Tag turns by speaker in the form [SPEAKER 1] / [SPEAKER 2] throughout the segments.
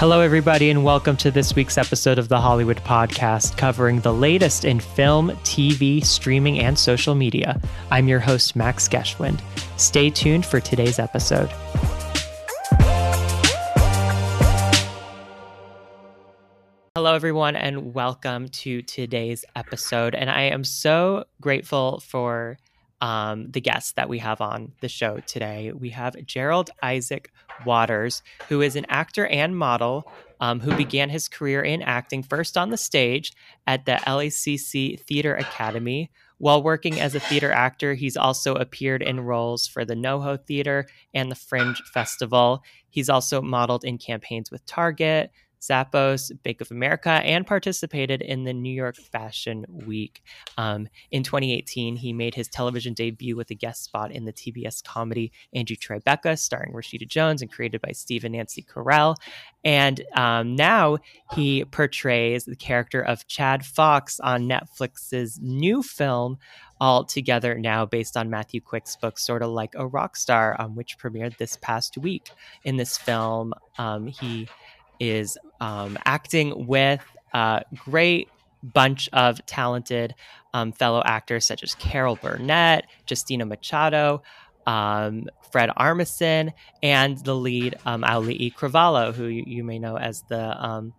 [SPEAKER 1] Hello, everybody, and welcome to this week's episode of the Hollywood Podcast, covering the latest in film, TV, streaming, and social media. I'm your host, Max Geschwind. Stay tuned for today's episode. Hello, everyone, and welcome to today's episode. And I am so grateful for um, the guests that we have on the show today. We have Gerald Isaac Waters, who is an actor and model um, who began his career in acting first on the stage at the LACC Theater Academy. While working as a theater actor, he's also appeared in roles for the NoHo Theater and the Fringe Festival. He's also modeled in campaigns with Target, Zappos, Bank of America, and participated in the New York Fashion Week. Um, in 2018, he made his television debut with a guest spot in the TBS comedy Angie Tribeca, starring Rashida Jones and created by Steve and Nancy Carell. And um, now he portrays the character of Chad Fox on Netflix's new film, all together now based on Matthew Quick's book, Sorta Like a Rock Star, um, which premiered this past week. In this film, um, he is um, acting with a great bunch of talented um, fellow actors such as Carol Burnett, Justina Machado, um, Fred Armisen, and the lead um, Auli'i Cravalho, who you, you, may know as the um,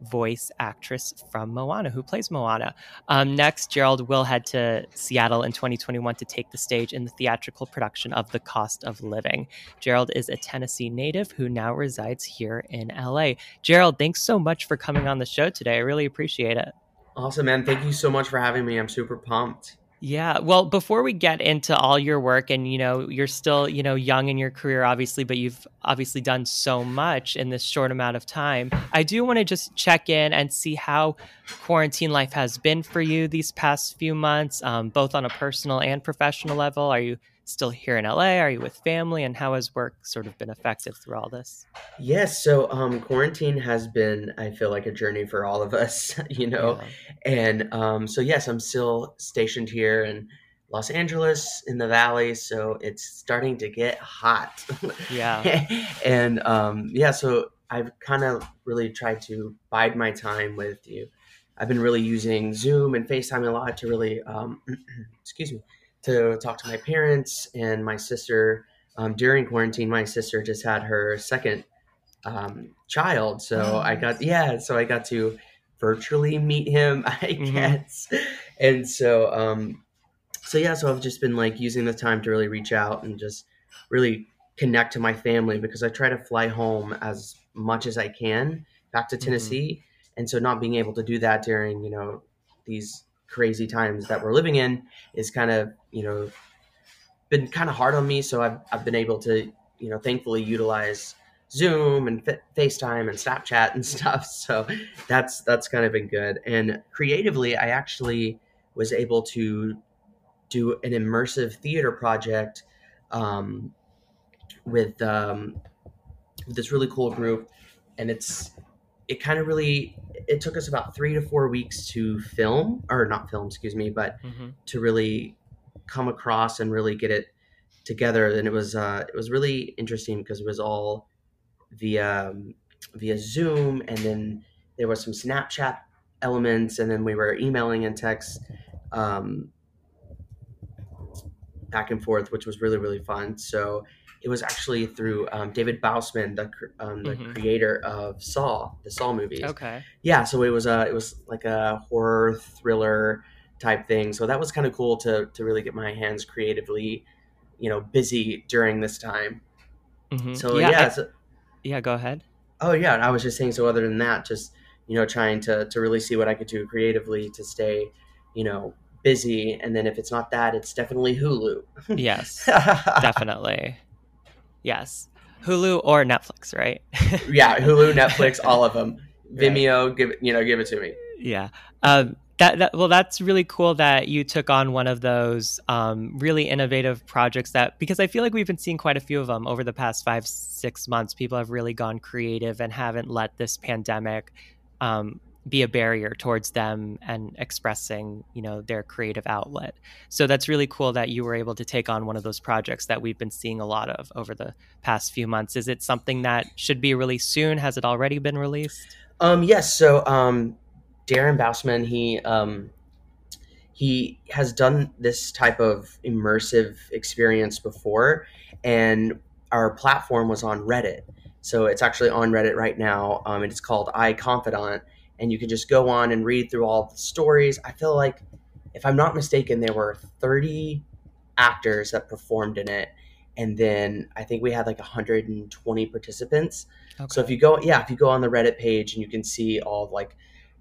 [SPEAKER 1] voice actress from Moana, who plays Moana. Um, next, Gerald will head to Seattle in 2021 to take the stage in the theatrical production of The Cost of Living. Gerald is a Tennessee native who now resides here in LA. Gerald, thanks so much for coming on the show today. I really appreciate it.
[SPEAKER 2] Awesome, man. Thank you so much for having me. I'm super pumped.
[SPEAKER 1] Yeah. Well, before we get into all your work and you know, you're still, you know, young in your career obviously, but you've obviously done so much in this short amount of time. I do want to just check in and see how quarantine life has been for you these past few months, um, both on a personal and professional level. Are you still here in LA? Are you with family? And how has work sort of been affected through all this?
[SPEAKER 2] Yes. So um, quarantine has been, I feel like, a journey for all of us, you know. Yeah. And um, so, yes, I'm still stationed here in Los Angeles in the Valley. So it's starting to get hot.
[SPEAKER 1] Yeah.
[SPEAKER 2] and um, yeah, so I've kind of really tried to bide my time with you. I've been really using Zoom and FaceTime a lot to really, um, excuse me, to talk to my parents and my sister. Um, during quarantine, my sister just had her second um, child, so oh, I got yeah, so I got to virtually meet him, I mm-hmm. guess. And so, um, so yeah, so I've just been like using the time to really reach out and just really connect to my family because I try to fly home as much as I can back to mm-hmm. Tennessee. Mm-hmm. And so not being able to do that during, you know, these crazy times that we're living in is kind of you know been kind of hard on me. So I've, I've been able to you know thankfully utilize zoom and facetime and snapchat and stuff. So that's that's kind of been good. And creatively i actually was able to do an immersive theater project um, with um, this really cool group. And it's it kind of really it took us about three to four weeks to film or not film excuse me but mm-hmm. to really come across and really get it together and it was uh, it was really interesting because it was all via um, via zoom and then there was some snapchat elements and then we were emailing and text um, back and forth which was really really fun so it was actually through um, David Bousman, the um, the mm-hmm. creator of Saw, the Saw movies.
[SPEAKER 1] Okay.
[SPEAKER 2] Yeah, so it was a it was like a horror thriller type thing. So that was kind of cool to to really get my hands creatively, you know, busy during this time. Mm-hmm. So yeah, yeah, I, so,
[SPEAKER 1] yeah. Go ahead.
[SPEAKER 2] Oh yeah, I was just saying. So other than that, just you know, trying to to really see what I could do creatively to stay, you know, busy. And then if it's not that, it's definitely Hulu.
[SPEAKER 1] yes, definitely. Yes. Hulu or Netflix, right?
[SPEAKER 2] yeah, Hulu, Netflix, all of them. Vimeo, right. give it, you know, give it to me.
[SPEAKER 1] Yeah. Um, that, that well, that's really cool that you took on one of those um, really innovative projects. That because I feel like we've been seeing quite a few of them over the past five, six months. People have really gone creative and haven't let this pandemic um, be a barrier towards them and expressing you know their creative outlet. So that's really cool that you were able to take on one of those projects that we've been seeing a lot of over the past few months. Is it something that should be released soon? Has it already been released?
[SPEAKER 2] Um yes. So um darren bousman he um he has done this type of immersive experience before and our platform was on reddit. So it's actually on reddit right now. Um, and it's called iConfidant and you can just go on and read through all the stories. I feel like, if I'm not mistaken, there were 30 actors that performed in it, and then I think we had like 120 participants. Okay. So if you go, yeah, if you go on the Reddit page and you can see all like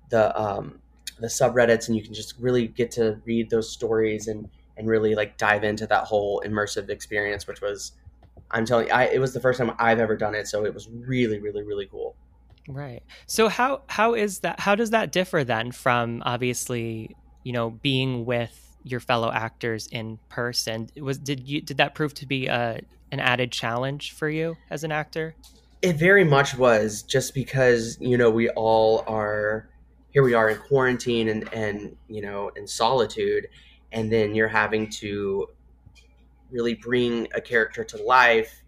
[SPEAKER 2] the um, the subreddits, and you can just really get to read those stories and and really like dive into that whole immersive experience, which was, I'm telling you, I, it was the first time I've ever done it, so it was really, really, really cool.
[SPEAKER 1] Right. So how how is that how does that differ then from obviously, you know, being with your fellow actors in person? Was did you did that prove to be a an added challenge for you as an actor?
[SPEAKER 2] It very much was just because, you know, we all are here we are in quarantine and and, you know, in solitude and then you're having to really bring a character to life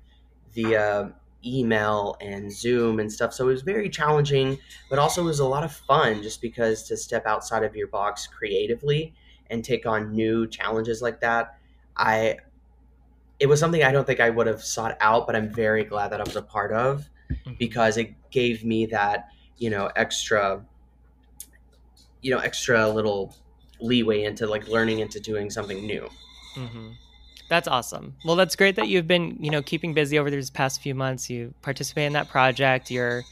[SPEAKER 2] via email and Zoom and stuff. So it was very challenging, but also it was a lot of fun just because to step outside of your box creatively and take on new challenges like that. I it was something I don't think I would have sought out, but I'm very glad that I was a part of mm-hmm. because it gave me that, you know, extra you know, extra little leeway into like learning into doing something new.
[SPEAKER 1] Mm-hmm. That's awesome. Well, that's great that you've been, you know, keeping busy over these past few months. You participate in that project. You're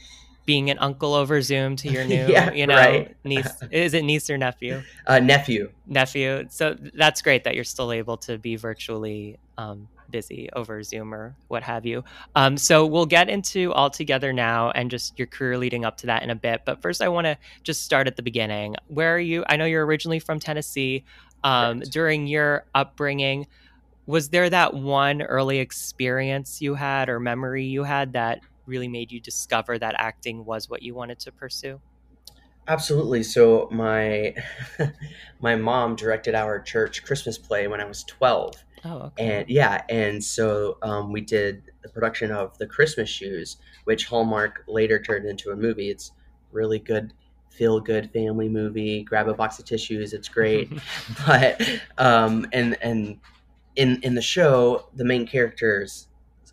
[SPEAKER 1] being an uncle over Zoom to your new, yeah, you know, right. niece. Is it niece or nephew?
[SPEAKER 2] Uh, nephew.
[SPEAKER 1] Nephew. So that's great that you're still able to be virtually um, busy over Zoom or what have you. Um, so we'll get into all together now and just your career leading up to that in a bit. But first, I want to just start at the beginning. Where are you? I know you're originally from Tennessee. Um, during your upbringing, was there that one early experience you had or memory you had that really made you discover that acting was what you wanted to pursue?
[SPEAKER 2] Absolutely. So my my mom directed our church Christmas play when I was twelve. Oh, okay. And yeah, and so um, we did the production of the Christmas Shoes, which Hallmark later turned into a movie. It's really good, feel good family movie. Grab a box of tissues. It's great. but um, and and in in the show, the main character's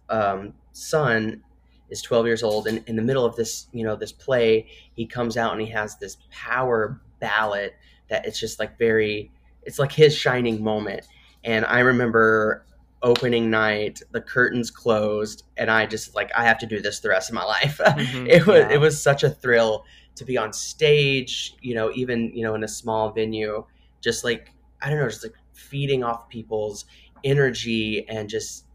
[SPEAKER 2] um, son is 12 years old, and in the middle of this, you know, this play, he comes out and he has this power ballad that it's just like very, it's like his shining moment. And I remember opening night, the curtains closed, and I just like I have to do this the rest of my life. Mm-hmm, it was yeah. it was such a thrill to be on stage, you know, even you know in a small venue, just like I don't know, just like feeding off people's energy and just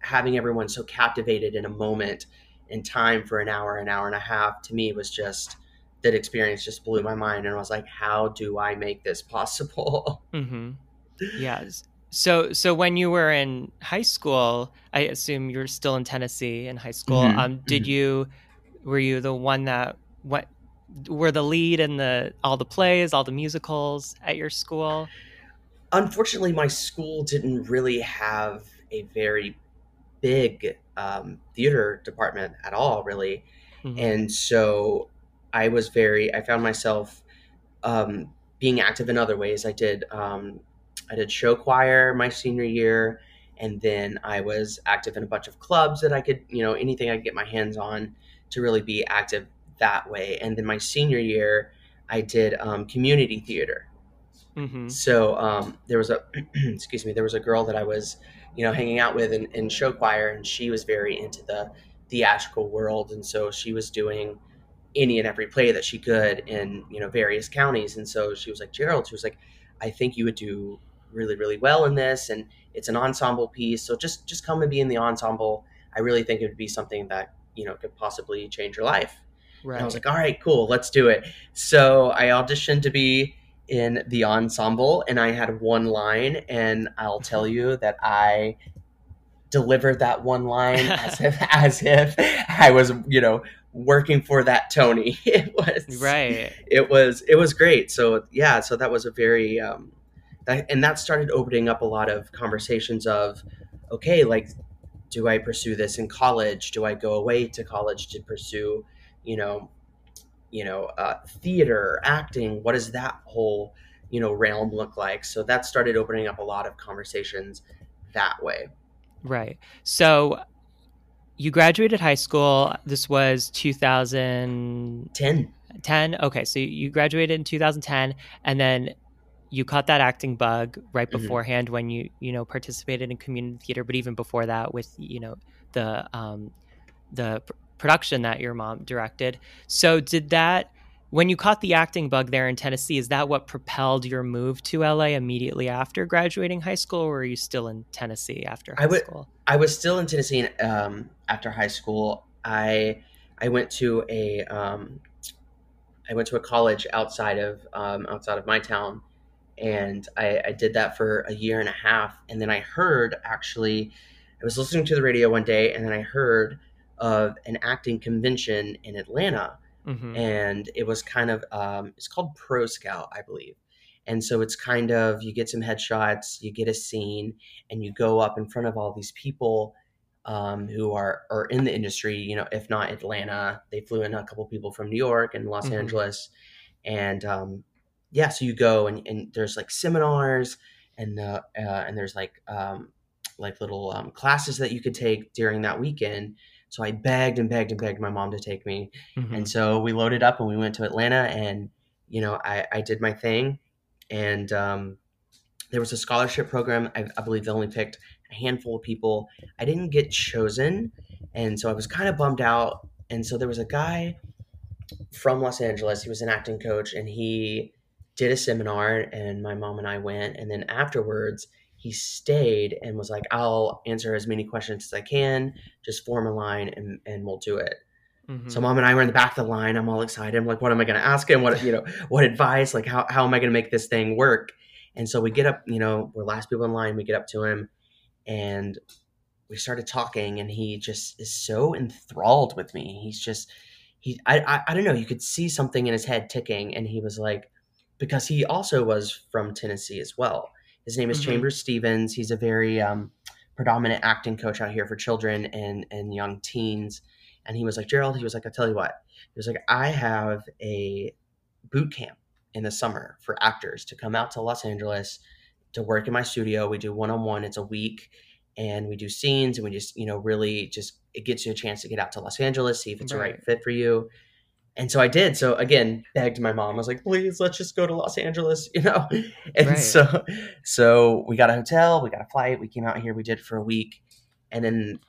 [SPEAKER 2] having everyone so captivated in a moment in time for an hour, an hour and a half, to me was just that experience just blew my mind. And I was like, how do I make this possible?
[SPEAKER 1] Mm-hmm. Yes. So, so when you were in high school, I assume you're still in Tennessee in high school. Mm-hmm. Um, did mm-hmm. you, were you the one that what were the lead in the all the plays, all the musicals at your school?
[SPEAKER 2] Unfortunately, my school didn't really have a very big um, theater department at all, really. Mm-hmm. And so I was very, I found myself um, being active in other ways. I did, um, I did show choir my senior year, and then I was active in a bunch of clubs that I could, you know, anything I could get my hands on to really be active that way. And then my senior year, I did um, community theater. Mm-hmm. So um, there was a excuse me, there was a girl that I was, you know, hanging out with in, in show choir, and she was very into the theatrical world, and so she was doing any and every play that she could in you know various counties, and so she was like Gerald, she was like, I think you would do really really well in this, and it's an ensemble piece, so just just come and be in the ensemble. I really think it would be something that you know could possibly change your life. Right. And I was like, all right, cool, let's do it. So I auditioned to be in the ensemble and I had one line and I'll tell you that I delivered that one line as if as if I was, you know, working for that Tony. It was
[SPEAKER 1] right.
[SPEAKER 2] It was it was great. So yeah, so that was a very um, that, and that started opening up a lot of conversations of okay, like do I pursue this in college? Do I go away to college to pursue, you know, you know, uh, theater, acting? What does that whole you know realm look like? So that started opening up a lot of conversations that way.
[SPEAKER 1] Right. So you graduated high school. This was 2010. 10. Okay, so you graduated in 2010 and then you caught that acting bug right mm-hmm. beforehand mm-hmm. when you you know participated in community theater but even before that with you know the um the production that your mom directed so did that when you caught the acting bug there in Tennessee, is that what propelled your move to LA immediately after graduating high school, or are you still in Tennessee after high
[SPEAKER 2] I w-
[SPEAKER 1] school?
[SPEAKER 2] I was still in Tennessee um, after high school. I I went to a um, I went to a college outside of um, outside of my town, and I, I did that for a year and a half. And then I heard actually, I was listening to the radio one day, and then I heard of an acting convention in Atlanta mm-hmm. and it was kind of um, it's called Pro Scout, I believe. And so it's kind of you get some headshots, you get a scene, and you go up in front of all these people um, who are are in the industry. You know, if not Atlanta, they flew in a couple people from New York and Los mm-hmm. Angeles, and um, yeah, so you go and, and there's like seminars and uh, uh, and there's like um, like little um, classes that you could take during that weekend so I begged and begged and begged my mom to take me. Mm-hmm. And so we loaded up and we went to Atlanta and, you know, I, I did my thing. And um, there was a scholarship program. I, I believe they only picked a handful of people. I didn't get chosen. And so I was kind of bummed out. And so there was a guy from Los Angeles. He was an acting coach and he did a seminar and my mom and I went. And then afterwards, he stayed and was like, I'll answer as many questions as I can, just form a line and, and we'll do it. Mm-hmm. So mom and I were in the back of the line. I'm all excited. I'm like, what am I going to ask him? What, you know, what advice, like how, how am I going to make this thing work? And so we get up, you know, we're last people in line. We get up to him and we started talking and he just is so enthralled with me. He's just, he, I, I, I don't know. You could see something in his head ticking and he was like, because he also was from Tennessee as well his name is mm-hmm. Chambers Stevens. He's a very um, predominant acting coach out here for children and and young teens. And he was like, Gerald, he was like, I tell you what, he was like, I have a boot camp in the summer for actors to come out to Los Angeles to work in my studio. We do one on one. It's a week, and we do scenes, and we just you know really just it gets you a chance to get out to Los Angeles, see if it's right. the right fit for you and so I did. So again, begged my mom. I was like, "Please, let's just go to Los Angeles," you know. And right. so, so we got a hotel, we got a flight, we came out here, we did for a week, and then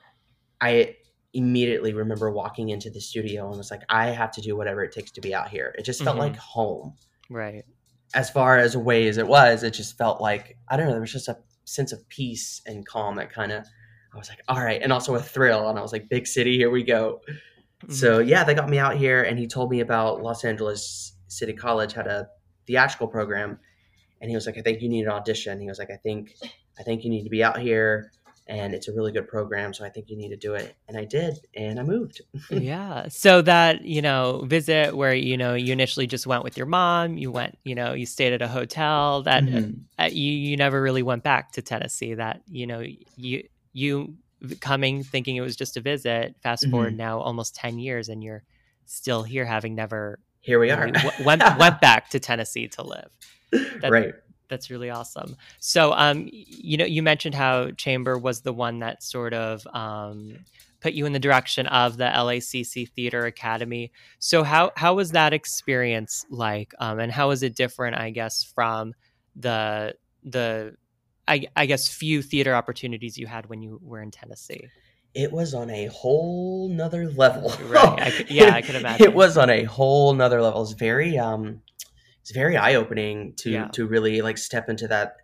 [SPEAKER 2] I immediately remember walking into the studio and was like, "I have to do whatever it takes to be out here." It just felt mm-hmm. like home,
[SPEAKER 1] right?
[SPEAKER 2] As far as away as it was, it just felt like I don't know. There was just a sense of peace and calm that kind of. I was like, "All right," and also a thrill, and I was like, "Big city, here we go." Mm-hmm. So yeah, they got me out here, and he told me about Los Angeles City College had a theatrical program, and he was like, "I think you need an audition." He was like, "I think, I think you need to be out here." and it's a really good program so i think you need to do it and i did and i moved
[SPEAKER 1] yeah so that you know visit where you know you initially just went with your mom you went you know you stayed at a hotel that mm-hmm. uh, you you never really went back to tennessee that you know you you coming thinking it was just a visit. Fast forward mm-hmm. now almost 10 years and you're still here having never
[SPEAKER 2] here we are
[SPEAKER 1] went went back to Tennessee to live.
[SPEAKER 2] That, right.
[SPEAKER 1] That's really awesome. So um you know you mentioned how Chamber was the one that sort of um put you in the direction of the LACC Theater Academy. So how how was that experience like um and how was it different I guess from the the I, I guess few theater opportunities you had when you were in Tennessee.
[SPEAKER 2] It was on a whole nother level.
[SPEAKER 1] right. I could, yeah, I could imagine.
[SPEAKER 2] It was on a whole nother level. It's very um it's very eye opening to yeah. to really like step into that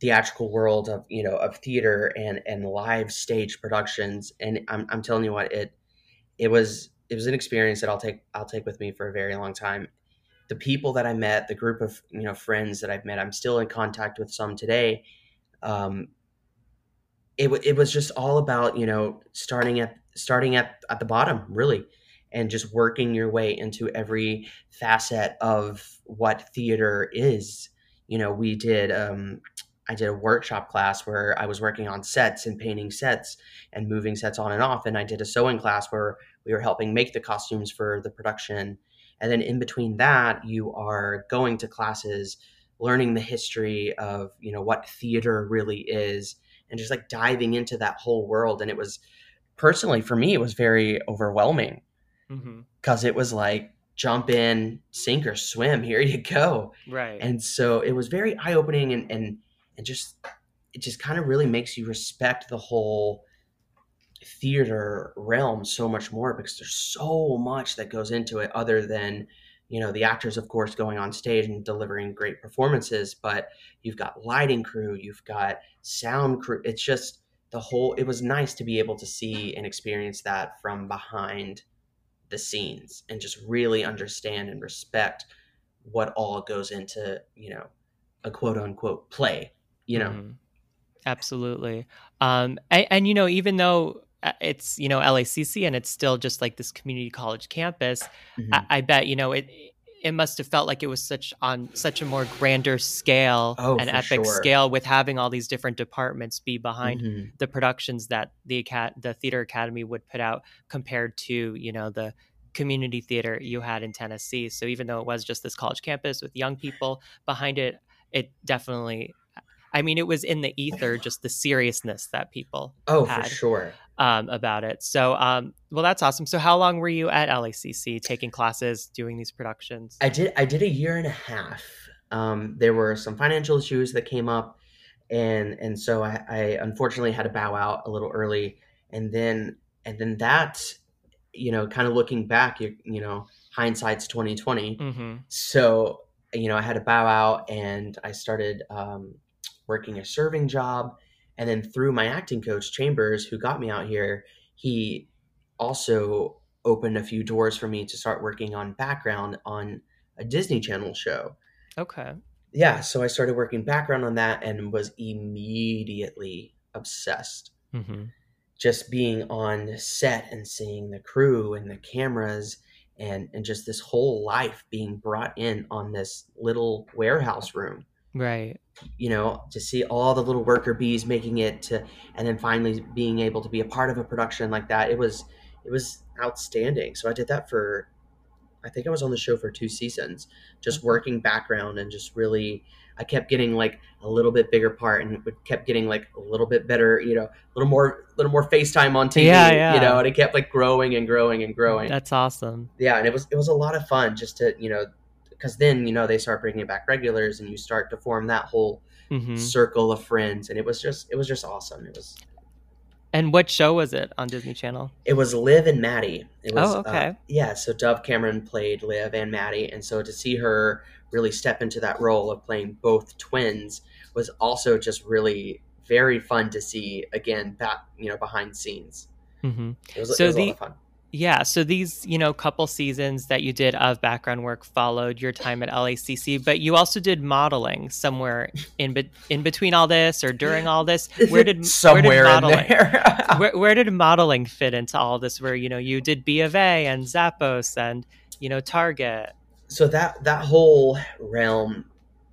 [SPEAKER 2] theatrical world of you know of theater and and live stage productions. And I'm I'm telling you what, it it was it was an experience that I'll take I'll take with me for a very long time. The people that I met, the group of you know friends that I've met, I'm still in contact with some today um, it, it was just all about you know starting at starting at, at the bottom really and just working your way into every facet of what theater is. You know, we did um, I did a workshop class where I was working on sets and painting sets and moving sets on and off. And I did a sewing class where we were helping make the costumes for the production. And then in between that, you are going to classes, learning the history of, you know, what theater really is and just like diving into that whole world. And it was personally for me, it was very overwhelming because mm-hmm. it was like, jump in, sink or swim, here you go.
[SPEAKER 1] Right.
[SPEAKER 2] And so it was very eye opening and, and and just it just kind of really makes you respect the whole theater realm so much more because there's so much that goes into it other than you know the actors of course going on stage and delivering great performances but you've got lighting crew you've got sound crew. It's just the whole it was nice to be able to see and experience that from behind the scenes and just really understand and respect what all goes into you know a quote unquote play you know? Mm-hmm.
[SPEAKER 1] absolutely. Um and, and, you know even though it's you know lacc and it's still just like this community college campus mm-hmm. I, I, bet you know it it must have felt like it was such on such a more grander scale
[SPEAKER 2] oh,
[SPEAKER 1] an epic
[SPEAKER 2] sure.
[SPEAKER 1] scale with having all these different departments be behind mm-hmm. the productions that the the theater academy would put out compared to you know the community theater you had in Tennessee so even though it was just this college campus with young people behind it it definitely I mean, it was in the ether, just the seriousness that people
[SPEAKER 2] oh
[SPEAKER 1] had,
[SPEAKER 2] for sure
[SPEAKER 1] um, about it. So, um, well, that's awesome. So, how long were you at LACC taking classes, doing these productions?
[SPEAKER 2] I did. I did a year and a half. Um, there were some financial issues that came up, and and so I, I unfortunately had to bow out a little early, and then and then that, you know, kind of looking back, you you know, hindsight's twenty twenty. Mm-hmm. So you know, I had to bow out, and I started um, working a serving job. And then through my acting coach, Chambers, who got me out here, he also opened a few doors for me to start working on background on a Disney Channel show.
[SPEAKER 1] Okay.
[SPEAKER 2] Yeah. So I started working background on that and was immediately obsessed. Mm-hmm. Just being on set and seeing the crew and the cameras and, and just this whole life being brought in on this little warehouse room.
[SPEAKER 1] Right
[SPEAKER 2] you know, to see all the little worker bees making it to, and then finally being able to be a part of a production like that, it was, it was outstanding. So I did that for, I think I was on the show for two seasons, just working background and just really, I kept getting like a little bit bigger part and kept getting like a little bit better, you know, a little more, a little more FaceTime on TV, yeah, yeah. you know, and it kept like growing and growing and growing.
[SPEAKER 1] That's awesome.
[SPEAKER 2] Yeah. And it was, it was a lot of fun just to, you know, because then you know they start bringing back regulars and you start to form that whole mm-hmm. circle of friends and it was just it was just awesome. It was
[SPEAKER 1] and what show was it on disney channel?
[SPEAKER 2] It was liv and maddie. It was
[SPEAKER 1] oh okay.
[SPEAKER 2] uh, yeah so dove cameron played liv and maddie and so to see her really step into that role of playing both twins was also just really very fun to see again back you know behind scenes. Mm-hmm. it was, so it was the, a lot of fun
[SPEAKER 1] yeah, so these, you know, couple seasons that you did of background work followed your time at LACC, but you also did modeling somewhere in be- in between all this or during all this.
[SPEAKER 2] Where did somewhere where did modeling,
[SPEAKER 1] where, where, did modeling fit into all this? Where you know you did B of A and Zappos and you know Target.
[SPEAKER 2] So that that whole realm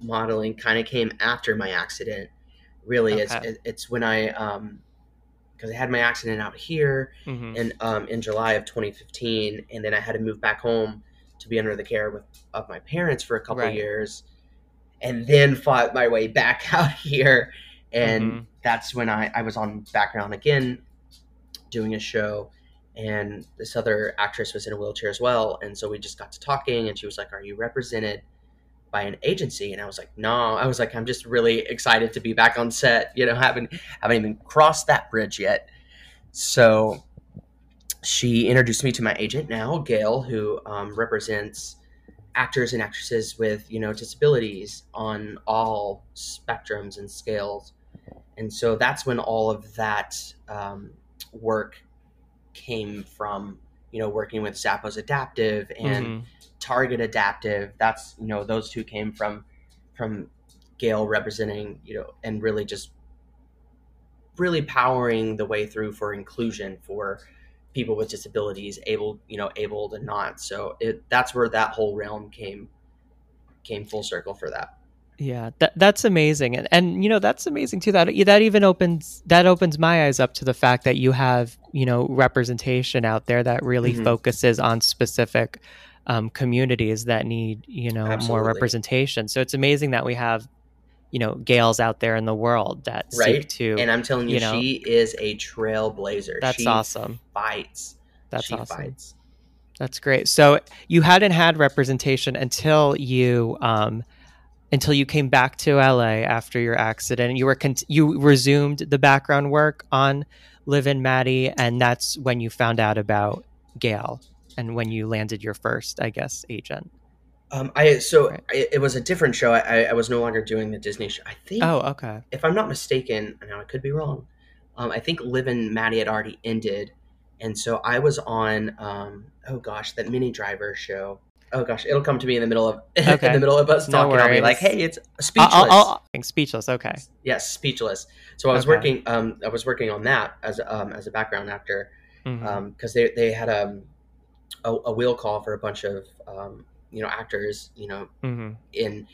[SPEAKER 2] modeling kind of came after my accident. Really, okay. it's it's when I um because I had my accident out here mm-hmm. in um, in July of 2015, and then I had to move back home to be under the care with, of my parents for a couple right. years, and then fought my way back out here, and mm-hmm. that's when I, I was on background again, doing a show, and this other actress was in a wheelchair as well, and so we just got to talking, and she was like, "Are you represented?" By an agency and i was like no. I was like i'm just really excited to be back on set you know haven't haven't even crossed that bridge yet. So she introduced me to my agent now gail who um, represents actors and actresses with you know disabilities on all spectrums and scales. And so that's when all of that um, work came from you know working with zappos adaptive and mm-hmm. Target Adaptive. That's you know those two came from from Gail representing you know and really just really powering the way through for inclusion for people with disabilities, able you know able to not. So it that's where that whole realm came came full circle for that.
[SPEAKER 1] Yeah, that that's amazing, and and you know that's amazing too. That that even opens that opens my eyes up to the fact that you have you know representation out there that really
[SPEAKER 2] Mhm.
[SPEAKER 1] focuses on specific um, communities that need you know more representation. So it's amazing that we have you know Gails out there in the world that
[SPEAKER 2] Right?
[SPEAKER 1] seek to.
[SPEAKER 2] And I'm telling you,
[SPEAKER 1] you know-
[SPEAKER 2] she is a trailblazer.
[SPEAKER 1] That's
[SPEAKER 2] she
[SPEAKER 1] awesome.
[SPEAKER 2] Fights.
[SPEAKER 1] That's
[SPEAKER 2] she
[SPEAKER 1] awesome.
[SPEAKER 2] fights.
[SPEAKER 1] That's great. So you hadn't had representation until you um, until you came back to LA after your accident. You were con- you resumed the background work on Liv and Maddie, and that's when you found out about Gail and when you landed your first, I guess, agent.
[SPEAKER 2] Um, I so
[SPEAKER 1] Right.
[SPEAKER 2] I, it was a different show. I, I, was no longer doing the Disney show. I think,
[SPEAKER 1] Oh, okay.
[SPEAKER 2] if I'm not mistaken, now I could be wrong. Um, I think Liv and Maddie had already ended, and so I was on. Um, oh gosh, that Minnie Driver show. Oh gosh, it'll come to me in the middle of
[SPEAKER 1] Okay.
[SPEAKER 2] in the middle of us
[SPEAKER 1] No
[SPEAKER 2] talking. I'll be like, "Hey, it's speechless."
[SPEAKER 1] I'll, I'll, I'll- speechless. Okay.
[SPEAKER 2] yes, speechless. So I was
[SPEAKER 1] Okay.
[SPEAKER 2] working. Um, I was working on that as um, as a background actor because they they had um, a a wheel call for a bunch of um, you know actors you know
[SPEAKER 1] Mhm.
[SPEAKER 2] in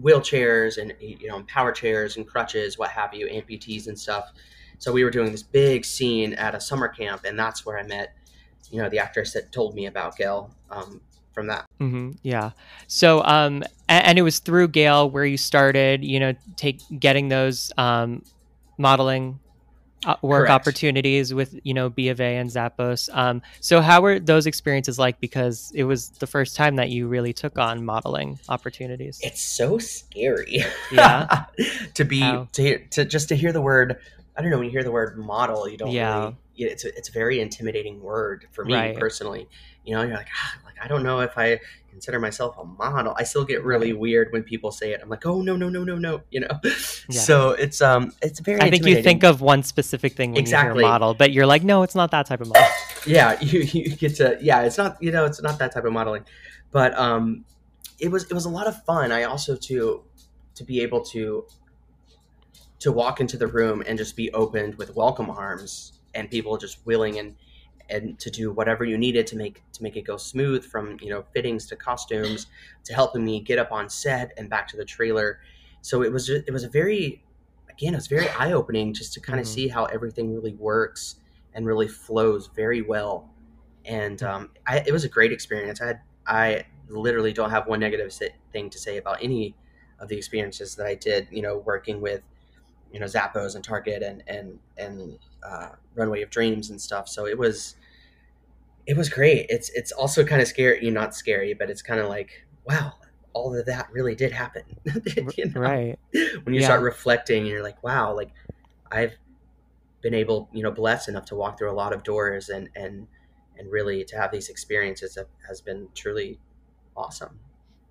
[SPEAKER 2] wheelchairs and you know power chairs and crutches what have you amputees and stuff so we were doing this big scene at a summer camp and that's where i met you know the actress that told me about gail um, from that
[SPEAKER 1] hmm Yeah. So, um, a- and, it was through Gail where you started, you know, take getting those um, modeling uh, work
[SPEAKER 2] Correct.
[SPEAKER 1] opportunities with, you know, B of A and Zappos. Um, so, how were those experiences like? Because it was the first time that you really took on modeling opportunities.
[SPEAKER 2] it's so scary
[SPEAKER 1] Yeah?
[SPEAKER 2] to be
[SPEAKER 1] How?
[SPEAKER 2] to hear to just to hear the word i don't know when you hear the word model you don't
[SPEAKER 1] Yeah.
[SPEAKER 2] really it's a, it's a very intimidating word for me
[SPEAKER 1] Right.
[SPEAKER 2] personally you know you're like ah, like i don't know if i consider myself a model. I still get really weird when people say it. I'm like oh no no no no no you know? So it's um it's very
[SPEAKER 1] I think you think of one specific thing when
[SPEAKER 2] Exactly.
[SPEAKER 1] you hear model, but you're like, no, it's not that type of model.
[SPEAKER 2] yeah you, you get to yeah it's not you know it's not that type of modeling. But um it was it was a lot of fun. I also to to be able to to walk into the room and just be opened with welcome arms and people just willing and and to do whatever you needed to make to make it go smooth from you know fittings to costumes to helping me get up on set and back to the trailer. So it was it was a very again it was very eye-opening just to kind of
[SPEAKER 1] Mhm.
[SPEAKER 2] see how everything really works and really flows very well. And um, I, it was a great experience. I had i literally don't have one negative thing to say about any of the experiences that i did you know working with you know zappos and target and and and uh, runway of dreams and stuff. So it was it was great it's it's also kind of scary you know, not scary but it's kind of like wow all of that really did happen you know?
[SPEAKER 1] right.
[SPEAKER 2] when you
[SPEAKER 1] Yeah.
[SPEAKER 2] start reflecting you're like wow like i've been able you know blessed enough to walk through a lot of doors and and and really to have these experiences have, has been truly awesome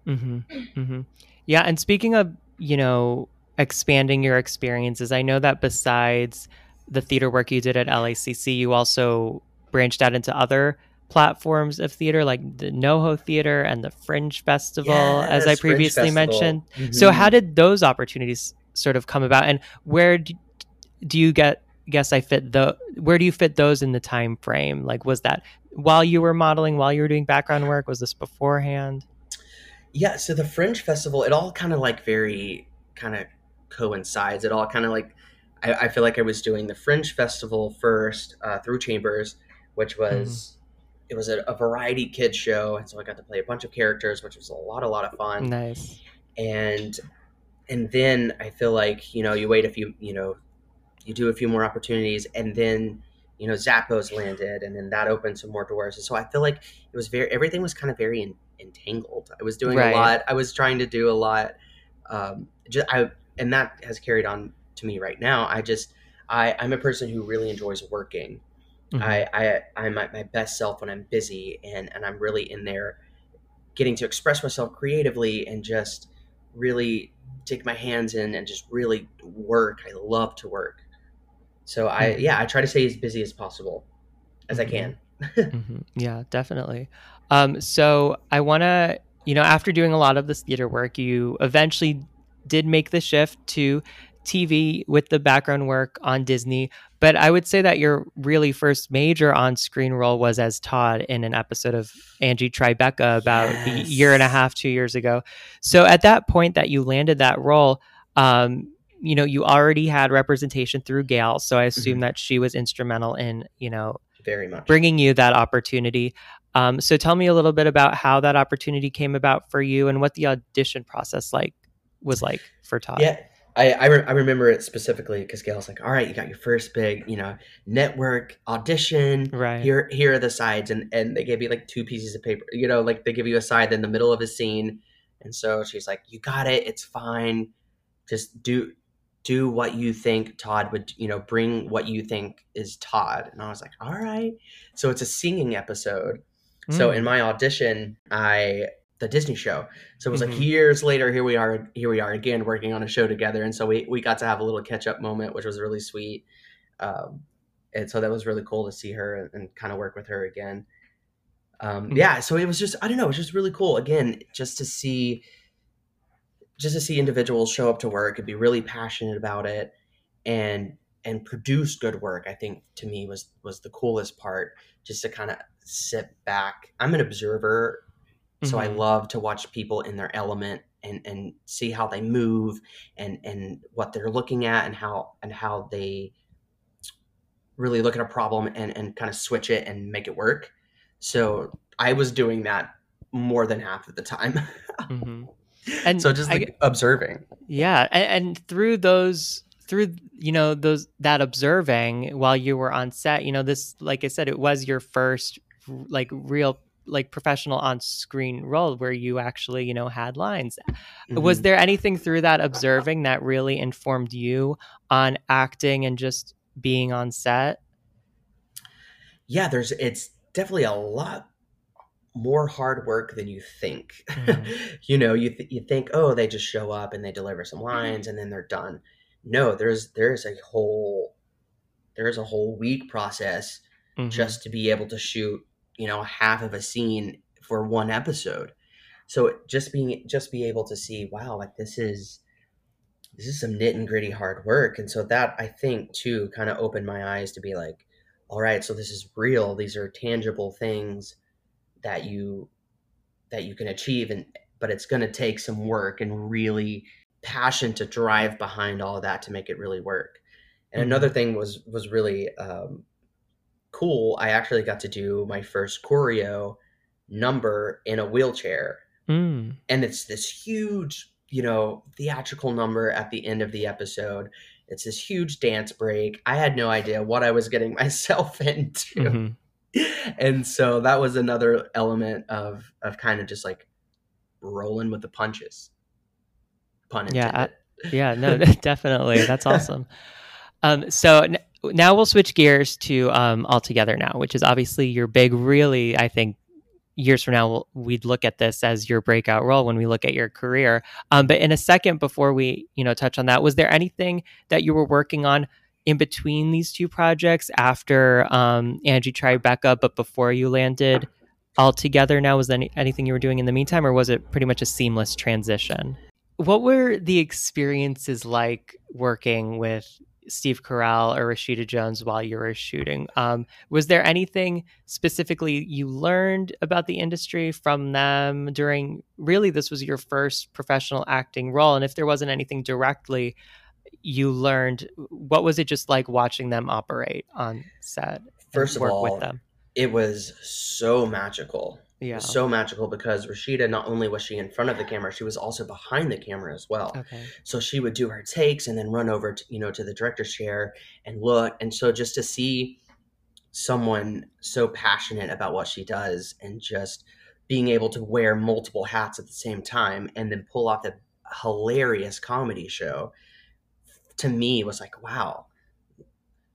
[SPEAKER 1] hmm hmm Yeah, and speaking of, you know, expanding your experiences, I know that besides the theater work you did at LACC, you also branched out into other platforms of theater, like the NoHo Theater and the Fringe Festival, as I previously mentioned. So,
[SPEAKER 2] Mhm.
[SPEAKER 1] how did those opportunities sort of come about, and where do, do you get? Guess I fit the. Where do you fit those in the time frame? Like, was that while you were modeling, while you were doing background work? Was this beforehand?
[SPEAKER 2] Yeah, so the Fringe Festival, it all kind of like very kind of coincides. It all kind of like, I, I feel like I was doing the Fringe Festival first uh, through Chambers, which was, it was a, a variety kids show. And so I got to play a bunch of characters, which was a lot, a lot of fun.
[SPEAKER 1] Nice.
[SPEAKER 2] And, and then I feel like, you know, you wait a few, you know, you do a few more opportunities and then, you know, Zappos landed and then that opened some more doors. And so I feel like it was very, everything was kind of very in, entangled. I was doing
[SPEAKER 1] Right.
[SPEAKER 2] a lot. I was trying to do a lot. Um, just, I, and that has carried on to me right now. I just, I, I'm a person who really enjoys working.
[SPEAKER 1] Mhm.
[SPEAKER 2] I, I, I'm at my best self when I'm busy and, and I'm really in there getting to express myself creatively and just really take my hands in and just really work. I love to work. So I,
[SPEAKER 1] Mhm.
[SPEAKER 2] yeah, I try to stay as busy as possible as I
[SPEAKER 1] Mhm.
[SPEAKER 2] can.
[SPEAKER 1] hmm Yeah, definitely. Um, so I want to, you know, after doing a lot of this theater work, you eventually did make the shift to TV with the background work on Disney, but I would say that your really first major on screen role was as Todd in an episode of Angie Tribeca about a year and a half, two years ago. So at that point that you landed that role, um, you know, you already had representation through Gail. So I assume
[SPEAKER 2] Mhm.
[SPEAKER 1] that she was instrumental in, you know,
[SPEAKER 2] Very much.
[SPEAKER 1] bringing you that opportunity. Um, so tell me a little bit about how that opportunity came about for you and what the audition process like was like for Todd.
[SPEAKER 2] Yeah, I I, re- I remember it specifically because Gail's like, "All right, you got your first big, you know, network audition.
[SPEAKER 1] Right.
[SPEAKER 2] Here, here are the sides," and and they gave you like two pieces of paper. You know, like they give you a side in the middle of a scene, and so she's like, "You got it. It's fine. Just do." Do what you think Todd would, you know, bring what you think is Todd. And I was like, all right. So it's a singing episode. So
[SPEAKER 1] Mm.
[SPEAKER 2] in my audition, I the Disney show. So it was
[SPEAKER 1] Mhm.
[SPEAKER 2] like years later, here we are, here we are again working on a show together, and so we we got to have a little catch up moment, which was really sweet. Um, and so that was really cool to see her and, and kind of work with her again. Um,
[SPEAKER 1] Mhm.
[SPEAKER 2] yeah, so it was just I don't know, it was just really cool again, just to see, just to see individuals show up to work and be really passionate about it, and and produce good work. I think to me was was the coolest part, just to kind of sit back. I'm an observer so I
[SPEAKER 1] Mhm.
[SPEAKER 2] love to watch people in their element and and see how they move and and what they're looking at and how and how they really look at a problem and and kind of switch it and make it work. So I was doing that more than half of the time.
[SPEAKER 1] Mhm. And
[SPEAKER 2] so just
[SPEAKER 1] I
[SPEAKER 2] like observing.
[SPEAKER 1] Yeah, and, and through those through you know those that observing while you were on set, you know this like I said it was your first like real like professional on screen role where you actually, you know, had lines. Was
[SPEAKER 2] Mhm.
[SPEAKER 1] there anything through that observing that really informed you on acting and just being on set?
[SPEAKER 2] yeah, there's it's definitely a lot more hard work than you think.
[SPEAKER 1] Mhm.
[SPEAKER 2] you know, you th- you think, oh, they just show up and they deliver some lines and then they're done. No, there's there's a whole there's a whole week process
[SPEAKER 1] Mhm.
[SPEAKER 2] just to be able to shoot, you know, half of a scene for one episode. So just being just be able to see, wow, like this is this is some knit and gritty hard work. And so that I think too kind of opened my eyes to be like, all right, so this is real. These are tangible things that you that you can achieve and but it's going to take some work and really passion to drive behind all of that to make it really work. And
[SPEAKER 1] Mhm.
[SPEAKER 2] another thing was was really um, cool. I actually got to do my first choreo number in a wheelchair
[SPEAKER 1] Mm.
[SPEAKER 2] and it's this huge you know theatrical number at the end of the episode it's this huge dance break i had no idea what i was getting myself into
[SPEAKER 1] Mhm.
[SPEAKER 2] and so that was another element of of kind of just like rolling with the punches pun
[SPEAKER 1] Yeah,
[SPEAKER 2] intended
[SPEAKER 1] Yeah, no, definitely. That's awesome. Um, so now we'll switch gears to um, All Together Now, which is obviously your big, really, I think years from now, we'll, we'd look at this as your breakout role when we look at your career. Um, but in a second, before we, you know, touch on that, was there anything that you were working on in between these two projects after um, Angie Tribeca, but before you landed All Together Now? Was there any, anything you were doing in the meantime, or was it pretty much a seamless transition? What were the experiences like working with Steve Carell or Rashida Jones while you were shooting? Um, was there anything specifically you learned about the industry from them during? Really, this was your first professional acting role, and if there wasn't anything directly you learned, what was it just like watching them operate on set?
[SPEAKER 2] First of all,
[SPEAKER 1] with them.
[SPEAKER 2] it was so magical
[SPEAKER 1] Yeah.
[SPEAKER 2] was so magical because rashida not only was she in front of the camera she was also behind the camera as well
[SPEAKER 1] okay.
[SPEAKER 2] so she would do her takes and then run over to you know to the director's chair and look and so just to see someone so passionate about what she does and just being able to wear multiple hats at the same time and then pull off a hilarious comedy show to me was like wow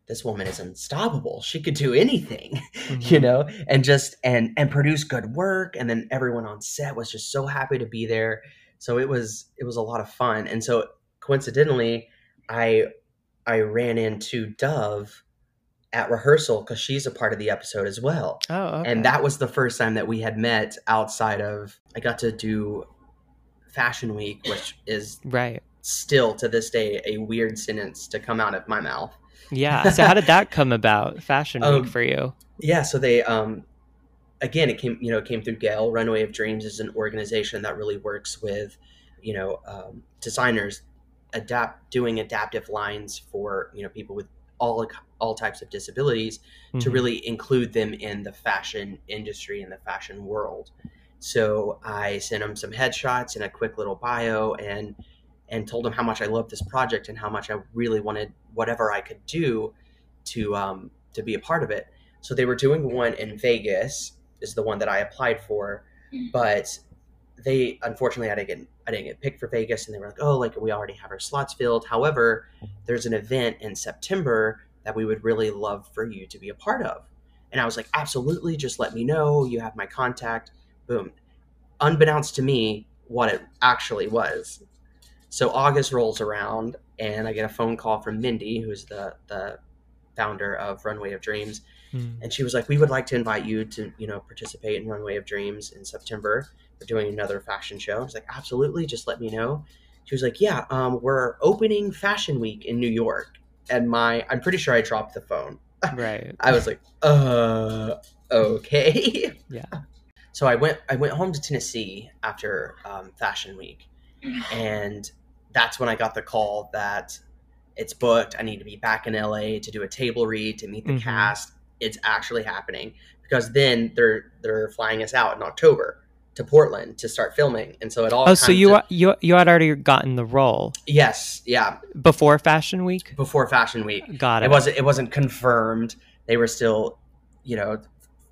[SPEAKER 2] this woman is unstoppable she could do anything you
[SPEAKER 1] Mhm.
[SPEAKER 2] know and just and and produce good work and then everyone on set was just so happy to be there so it was it was a lot of fun and so coincidentally i i ran into dove at rehearsal because she's a part of the episode as well
[SPEAKER 1] Oh, okay.
[SPEAKER 2] and that was the first time that we had met outside of i got to do fashion week which is
[SPEAKER 1] right.
[SPEAKER 2] still to this day a weird sentence to come out of my mouth.
[SPEAKER 1] Yeah. So how did that come about? Fashion Week
[SPEAKER 2] Um,
[SPEAKER 1] for you?
[SPEAKER 2] Yeah, so they um again it came you know it came through Gail. Runway of Dreams is an organization that really works with you know um, designers adapt doing adaptive lines for you know people with all all types of disabilities to
[SPEAKER 1] Mhm.
[SPEAKER 2] really include them in the fashion industry and the fashion world. So I sent them some headshots and a quick little bio and and told them how much I loved this project and how much I really wanted whatever I could do to um, to be a part of it. So they were doing one in Vegas is the one that I applied for, but they unfortunately I didn't get I didn't get picked for Vegas and they were like, oh, like we already have our slots filled. However, there's an event in September that we would really love for you to be a part of. And I was like, absolutely, just let me know. You have my contact. Boom. Unbeknownst to me, what it actually was. So August rolls around and I get a phone call from Mindy, who's the the founder of Runway of Dreams,
[SPEAKER 1] Mm.
[SPEAKER 2] and she was like, "We would like to invite you to, you know, participate in Runway of Dreams in September. We're doing another fashion show." I was like, "Absolutely, just let me know." She was like, "Yeah, um, we're opening Fashion Week in New York." And my, I'm pretty sure I dropped the phone.
[SPEAKER 1] Right.
[SPEAKER 2] I was like, "Uh, okay."
[SPEAKER 1] Yeah.
[SPEAKER 2] So I went, I went home to Tennessee after um, Fashion Week, and that's when I got the call that it's booked. I need to be back in LA to do a table read to meet the
[SPEAKER 1] Mhm.
[SPEAKER 2] cast. It's actually happening because then they're they're flying us out in October to Portland to start filming, and so it all.
[SPEAKER 1] Oh, so you you you had already gotten the role
[SPEAKER 2] yes, yeah,
[SPEAKER 1] before Fashion Week?
[SPEAKER 2] before Fashion Week.
[SPEAKER 1] Got it.
[SPEAKER 2] It wasn't it wasn't confirmed. They were still, you know,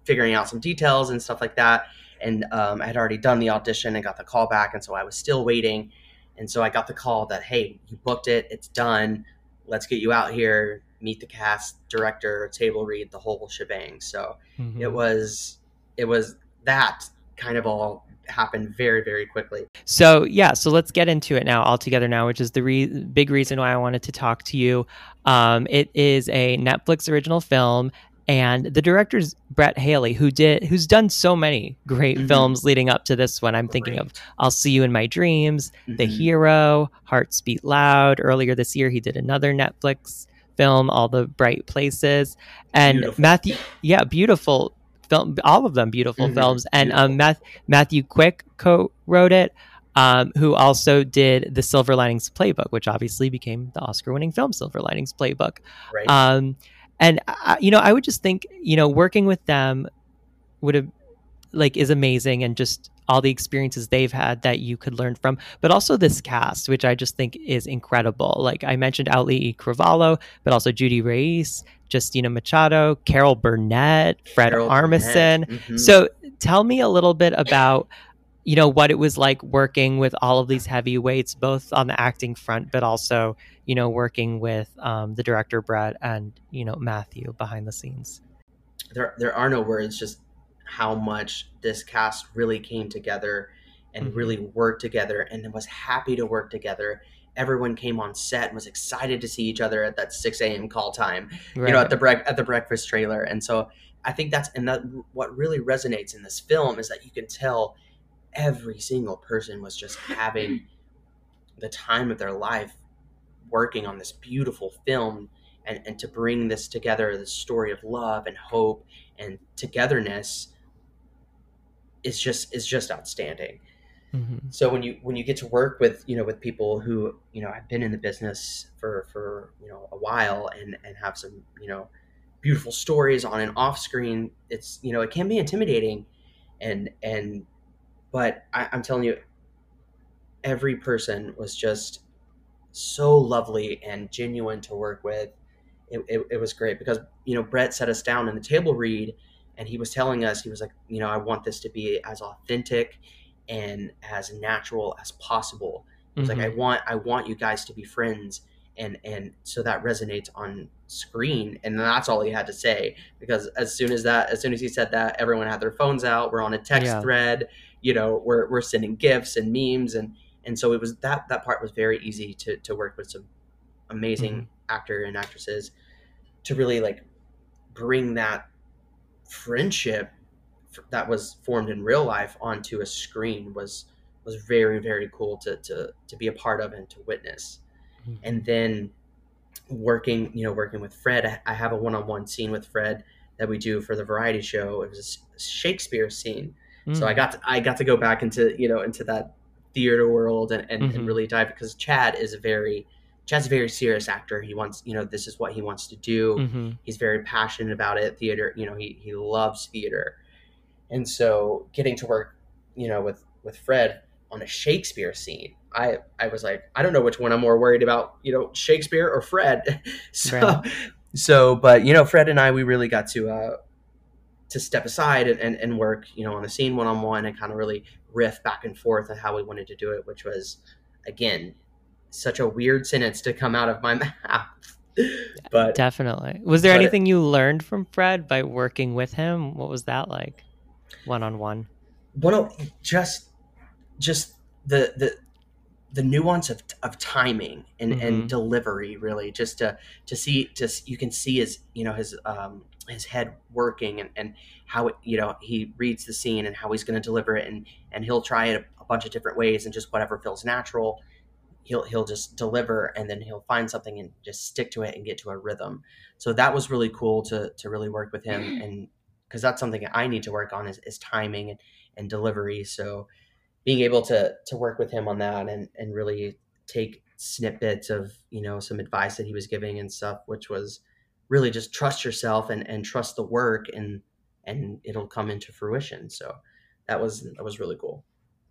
[SPEAKER 2] figuring out some details and stuff like that. And um, I had already done the audition and got the call back, and so I was still waiting. And so I got the call that hey, you booked it, it's done. Let's get you out here, meet the cast, director, table read, the whole shebang. So
[SPEAKER 1] Mhm.
[SPEAKER 2] it was it was that kind of all happened very very quickly.
[SPEAKER 1] So yeah, so let's get into it now all together now, which is the re- big reason why I wanted to talk to you. Um, it is a Netflix original film, and the director's Brett Haley, who did who's done so many great
[SPEAKER 2] Mhm.
[SPEAKER 1] films leading up to this one. I'm thinking of "I'll See You in My Dreams," "The
[SPEAKER 2] Mhm.
[SPEAKER 1] Hero," "Hearts Beat Loud." Earlier this year, he did another Netflix film, "All the Bright Places," and
[SPEAKER 2] Beautiful.
[SPEAKER 1] Matthew. Yeah, beautiful film. All of them beautiful
[SPEAKER 2] Mhm.
[SPEAKER 1] films, and um, Math- Matthew Quick co-wrote it. Um, who also did the Silver Linings Playbook, which obviously became the Oscar-winning film Silver Linings Playbook.
[SPEAKER 2] right.
[SPEAKER 1] Um, and I, you know, I would just think, you know, working with them would have like is amazing, and just all the experiences they've had that you could learn from. But also this cast, which I just think is incredible. Like I mentioned, Ali E. Cravallo, but also Judy Reyes, Justina Machado, Carol Burnett, Fred
[SPEAKER 2] Carol
[SPEAKER 1] Armisen.
[SPEAKER 2] Mhm.
[SPEAKER 1] So tell me a little bit about you know what it was like working with all of these heavyweights, both on the acting front, but also you know working with um, the director Brett and you know Matthew behind the scenes.
[SPEAKER 2] there there are no words just how much this cast really came together and
[SPEAKER 1] Mhm.
[SPEAKER 2] really worked together and was happy to work together everyone came on set and was excited to see each other at that 6 a.m call time you know at the brec- at the breakfast trailer and so i think that's and that what really resonates in this film is that you can tell every single person was just having the time of their life working on this beautiful film and, and to bring this together this story of love and hope and togetherness is just is just outstanding
[SPEAKER 1] Mhm.
[SPEAKER 2] so when you when you get to work with you know with people who you know have been in the business for for you know a while and and have some you know beautiful stories on and off screen it's you know it can be intimidating and and but I, i'm telling you every person was just so lovely and genuine to work with it, it, it was great because you know brett set us down in the table read and he was telling us he was like you know i want this to be as authentic and as natural as possible he was
[SPEAKER 1] Mhm.
[SPEAKER 2] like i want i want you guys to be friends and and so that resonates on screen and that's all he had to say because as soon as that as soon as he said that everyone had their phones out we're on a text
[SPEAKER 1] Yeah.
[SPEAKER 2] thread you know we're, we're sending gifts and memes and and so it was that that part was very easy to to work with some amazing
[SPEAKER 1] Mhm.
[SPEAKER 2] actor and actresses to really like bring that friendship f- that was formed in real life onto a screen was was very very cool to to to be a part of and to witness. Mm-hmm. And then working you know working with Fred, I have a one on one scene with Fred that we do for the variety show. It was a Shakespeare scene, mm. so I got to, I got to go back into you know into that theater world and, and, mm-hmm. and really dive because Chad is a very Chad's a very serious actor. He wants, you know, this is what he wants to do. Mm-hmm. He's very passionate about it. Theater, you know, he, he loves theater. And so getting to work, you know, with, with Fred on a Shakespeare scene, I, I was like, I don't know which one I'm more worried about, you know, Shakespeare or Fred. so, right. so, but you know, Fred and I, we really got to, uh, to step aside and, and, and work, you know, on the scene one on one and kind of really riff back and forth on how we wanted to do it, which was, again, such a weird sentence to come out of my mouth. but
[SPEAKER 1] definitely. Was there anything you learned from Fred by working with him? What was that like? One on one.
[SPEAKER 2] Well, just just the the the nuance of, of timing and, mm-hmm. and delivery really just to to see just you can see his you know his um his head working and, and how it, you know he reads the scene and how he's going to deliver it and and he'll try it a, a bunch of different ways and just whatever feels natural he'll he'll just deliver and then he'll find something and just stick to it and get to a rhythm. So that was really cool to to really work with him mm-hmm. and because that's something I need to work on is, is timing and, and delivery. So being able to to work with him on that and and really take snippets of you know some advice that he was giving and stuff, which was really just trust yourself and and trust the work and and it'll come into fruition. So that was that was really cool.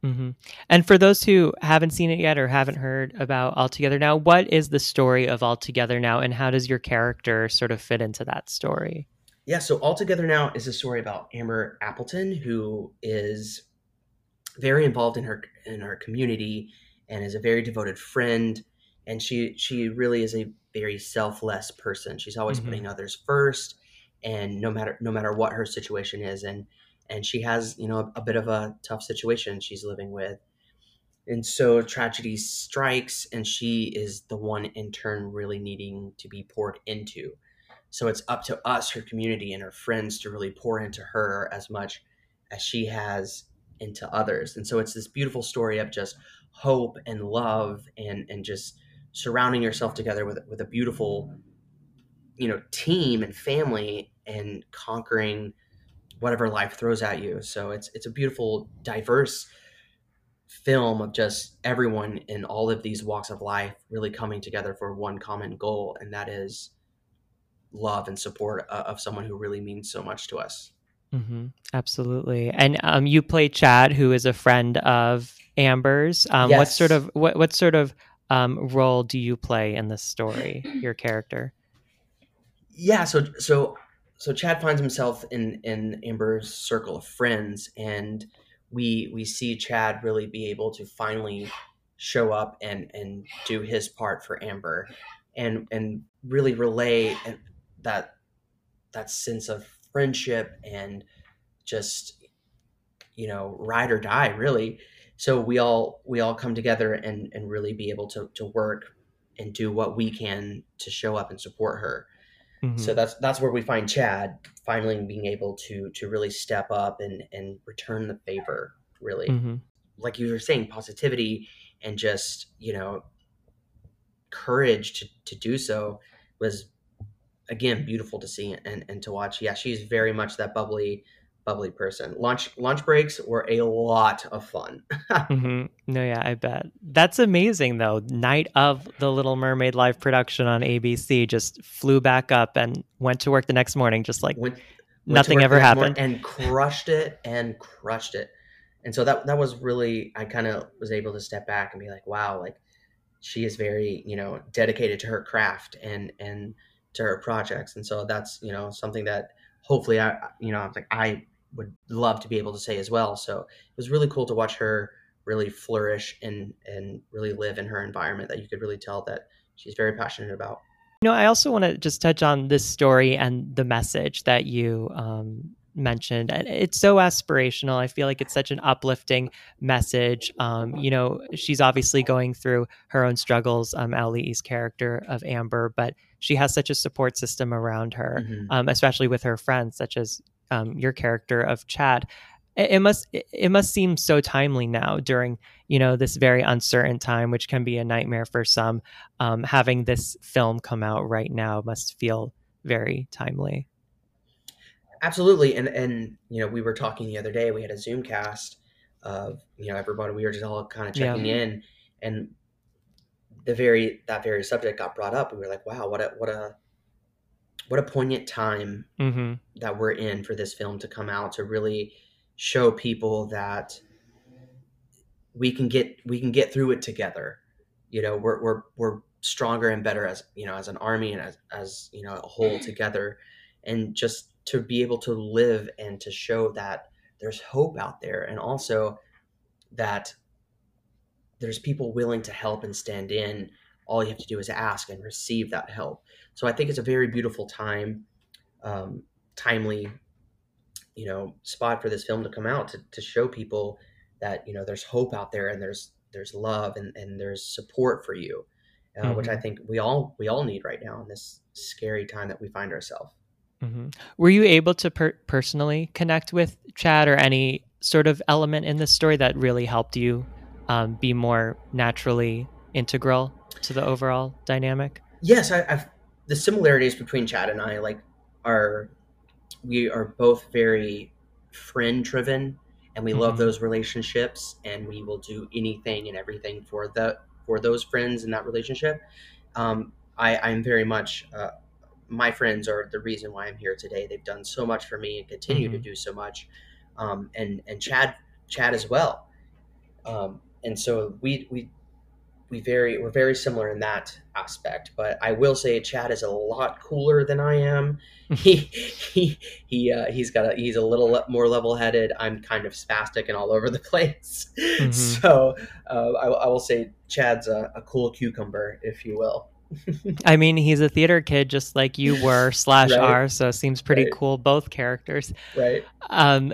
[SPEAKER 1] Mm-hmm. And for those who haven't seen it yet or haven't heard about All Together Now, what is the story of All Together Now, and how does your character sort of fit into that story?
[SPEAKER 2] Yeah, so All Together Now is a story about Amber Appleton, who is very involved in her in her community and is a very devoted friend. And she she really is a very selfless person. She's always mm-hmm. putting others first, and no matter no matter what her situation is, and and she has you know a, a bit of a tough situation she's living with and so tragedy strikes and she is the one in turn really needing to be poured into so it's up to us her community and her friends to really pour into her as much as she has into others and so it's this beautiful story of just hope and love and and just surrounding yourself together with with a beautiful you know team and family and conquering whatever life throws at you. So it's it's a beautiful, diverse film of just everyone in all of these walks of life really coming together for one common goal, and that is love and support uh, of someone who really means so much to us.
[SPEAKER 1] Mm-hmm. Absolutely. And um, you play Chad, who is a friend of Amber's. Um, yes. What sort of what what sort of um, role do you play in this story? Your character?
[SPEAKER 2] Yeah. So so so Chad finds himself in in Amber's circle of friends, and we we see Chad really be able to finally show up and and do his part for Amber, and and really relay that that sense of friendship and just you know ride or die really so we all we all come together and and really be able to to work and do what we can to show up and support her Mm-hmm. So that's that's where we find Chad finally being able to to really step up and and return the favor. Really, mm-hmm. like you were saying, positivity and just you know courage to to do so was again beautiful to see and and to watch. Yeah, she's very much that bubbly bubbly person. Lunch lunch breaks were a lot of fun.
[SPEAKER 1] mm-hmm. No, yeah, I bet. That's amazing though. Night of the Little Mermaid live production on ABC just flew back up and went to work the next morning just like went, went nothing ever happened
[SPEAKER 2] and crushed it and crushed it. And so that that was really I kind of was able to step back and be like, wow, like she is very, you know, dedicated to her craft and and to her projects. And so that's, you know, something that hopefully I you know, I'm like I would love to be able to say as well. So it was really cool to watch her really flourish and and really live in her environment that you could really tell that she's very passionate about.
[SPEAKER 1] You know, I also want to just touch on this story and the message that you um, mentioned. And it's so aspirational. I feel like it's such an uplifting message. Um, you know, she's obviously going through her own struggles, um, Lee's character of Amber, but she has such a support system around her, mm-hmm. um, especially with her friends, such as um, your character of Chad. it, it must it, it must seem so timely now during you know this very uncertain time, which can be a nightmare for some. Um, having this film come out right now must feel very timely.
[SPEAKER 2] Absolutely, and and you know we were talking the other day. We had a Zoom cast of you know everybody. We were just all kind of checking
[SPEAKER 1] Yeah.
[SPEAKER 2] in, and the very that very subject got brought up. and We were like, wow, what a what a what a poignant time
[SPEAKER 1] hmm
[SPEAKER 2] that we're in for this film to come out to really show people that we can get we can get through it together. You know, we're we're we're stronger and better as you know as an army and as as you know a whole together, and just to be able to live and to show that there's hope out there, and also that there's people willing to help and stand in. All you have to do is ask and receive that help. So I think it's a very beautiful time, um, timely, you know, spot for this film to come out to, to show people that you know there's hope out there and there's there's love and, and there's support for you, uh, which I think we all we all need right now in this scary time that we find ourselves.
[SPEAKER 1] Hmm Were you able to per- personally connect with Chad or any sort of element in this story that really helped you um, be more naturally integral to the overall dynamic?
[SPEAKER 2] Yes, I, I've the similarities between Chad and I like are we are both very friend driven and we love
[SPEAKER 1] Mhm.
[SPEAKER 2] those relationships and we will do anything and everything for the for those friends in that relationship. Um, I, I'm very much uh, my friends are the reason why I'm here today. They've done so much for me and continue to
[SPEAKER 1] Mhm.
[SPEAKER 2] do so much, um, and and Chad Chad as well. Um, and so we we we very we're very similar in that aspect. But I will say Chad is a lot cooler than I am. he he he uh, he's got a he's a little le- more level headed. I'm kind of spastic and all over the place.
[SPEAKER 1] Mhm.
[SPEAKER 2] So uh, I, I will say Chad's a, a cool cucumber, if you will.
[SPEAKER 1] I mean, he's a theater kid just like you were slash
[SPEAKER 2] Right.
[SPEAKER 1] are, so it seems pretty
[SPEAKER 2] Right.
[SPEAKER 1] cool, both characters.
[SPEAKER 2] Right.
[SPEAKER 1] Um,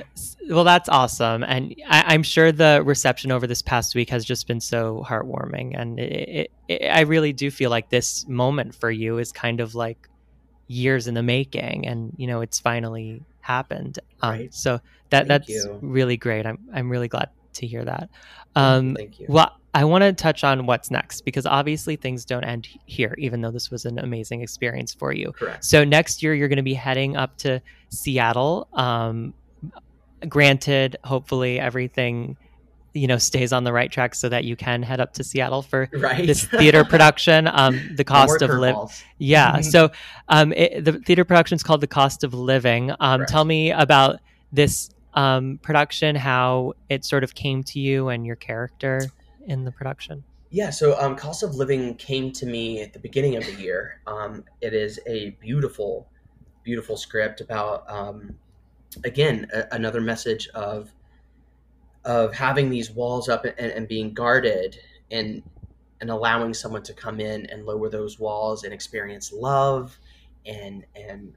[SPEAKER 1] well, that's awesome, and I, I'm sure the reception over this past week has just been so heartwarming, and it, it, it, I really do feel like this moment for you is kind of like years in the making, and you know, it's finally happened. Um,
[SPEAKER 2] Right.
[SPEAKER 1] So that
[SPEAKER 2] Thank
[SPEAKER 1] that's
[SPEAKER 2] you.
[SPEAKER 1] really great. I'm I'm really glad to hear that.
[SPEAKER 2] You,
[SPEAKER 1] Um,
[SPEAKER 2] Thank you.
[SPEAKER 1] well, I want to touch on what's next because obviously things don't end here, even though this was an amazing experience for you.
[SPEAKER 2] Correct.
[SPEAKER 1] So next year you're going to be heading up to Seattle. Um, granted, hopefully everything you know stays on the right track so that you can head up to Seattle for
[SPEAKER 2] Right.
[SPEAKER 1] this theater production. Um, the cost of living. Yeah. So um, it, the theater production is called The Cost of Living. Um,
[SPEAKER 2] Correct.
[SPEAKER 1] tell me about this um, production, how it sort of came to you and your character in the production.
[SPEAKER 2] Yeah, so um, Cost of Living came to me at the beginning of the year. Um, it is a beautiful, beautiful script about, um, again, a, another message of of having these walls up and, and being guarded and and allowing someone to come in and lower those walls and experience love and and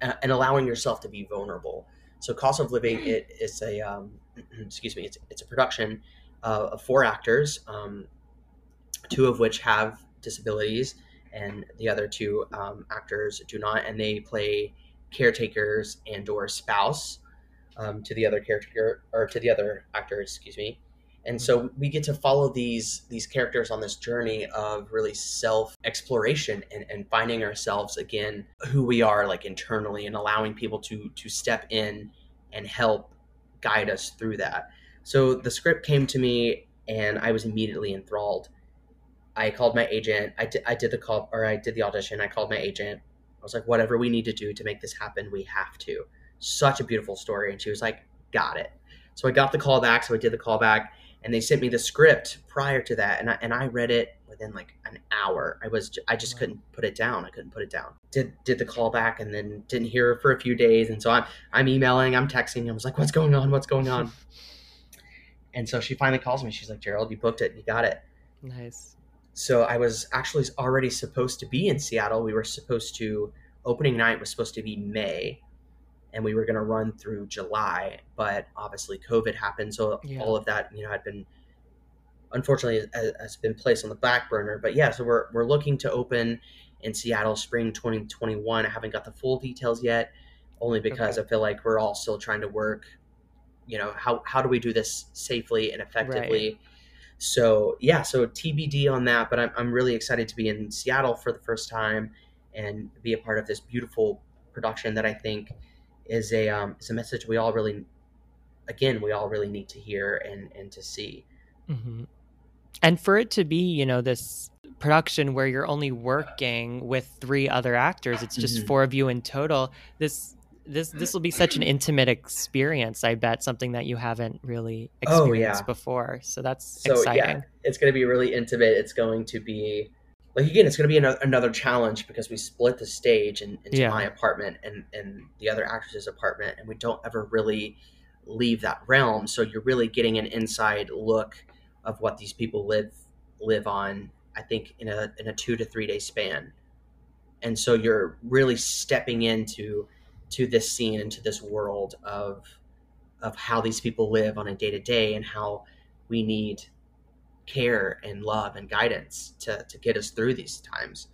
[SPEAKER 2] and allowing yourself to be vulnerable. So, Cost of Living it is a um, excuse me, it's it's a production uh, of four actors, um, two of which have disabilities, and the other two um, actors do not, and they play caretakers and or spouse um, to the other caretaker or to the other actor, excuse me. And so we get to follow these these characters on this journey of really self exploration and, and finding ourselves again who we are like internally and allowing people to to step in and help guide us through that. So the script came to me and I was immediately enthralled. I called my agent. I did, I did the call or I did the audition. I called my agent. I was like, whatever we need to do to make this happen, we have to. Such a beautiful story. And she was like, got it. So I got the call back. So I did the call back and they sent me the script prior to that. And I, and I read it within like an hour. I was, I just couldn't put it down. I couldn't put it down. Did, did the call back and then didn't hear for a few days. And so I'm, I'm emailing, I'm texting. I was like, what's going on? What's going on? And so she finally calls me. She's like, Gerald, you booked it. You got it.
[SPEAKER 1] Nice.
[SPEAKER 2] So I was actually already supposed to be in Seattle. We were supposed to, opening night was supposed to be May, and we were going to run through July. But obviously, COVID happened. So
[SPEAKER 1] Yeah.
[SPEAKER 2] all of that, you know, had been, unfortunately, has, has been placed on the back burner. But yeah, so we're, we're looking to open in Seattle spring 2021. I haven't got the full details yet, only because
[SPEAKER 1] Okay.
[SPEAKER 2] I feel like we're all still trying to work you know how how do we do this safely and effectively right. so yeah so tbd on that but I'm, I'm really excited to be in seattle for the first time and be a part of this beautiful production that i think is a um, is a message we all really again we all really need to hear and and to see
[SPEAKER 1] mm-hmm. and for it to be you know this production where you're only working with three other actors it's just mm-hmm. four of you in total this this this will be such an intimate experience i bet something that you haven't really experienced oh, yeah. before so that's so, exciting yeah,
[SPEAKER 2] it's going to be really intimate it's going to be like again it's going to be another, another challenge because we split the stage in, into yeah. my apartment and and the other actress's apartment and we don't ever really leave that realm so you're really getting an inside look of what these people live live on i think in a in a 2 to 3 day span and so you're really stepping into to this scene into this world of of how these people live on a day to day and how we need care and love and guidance to, to get us through these times.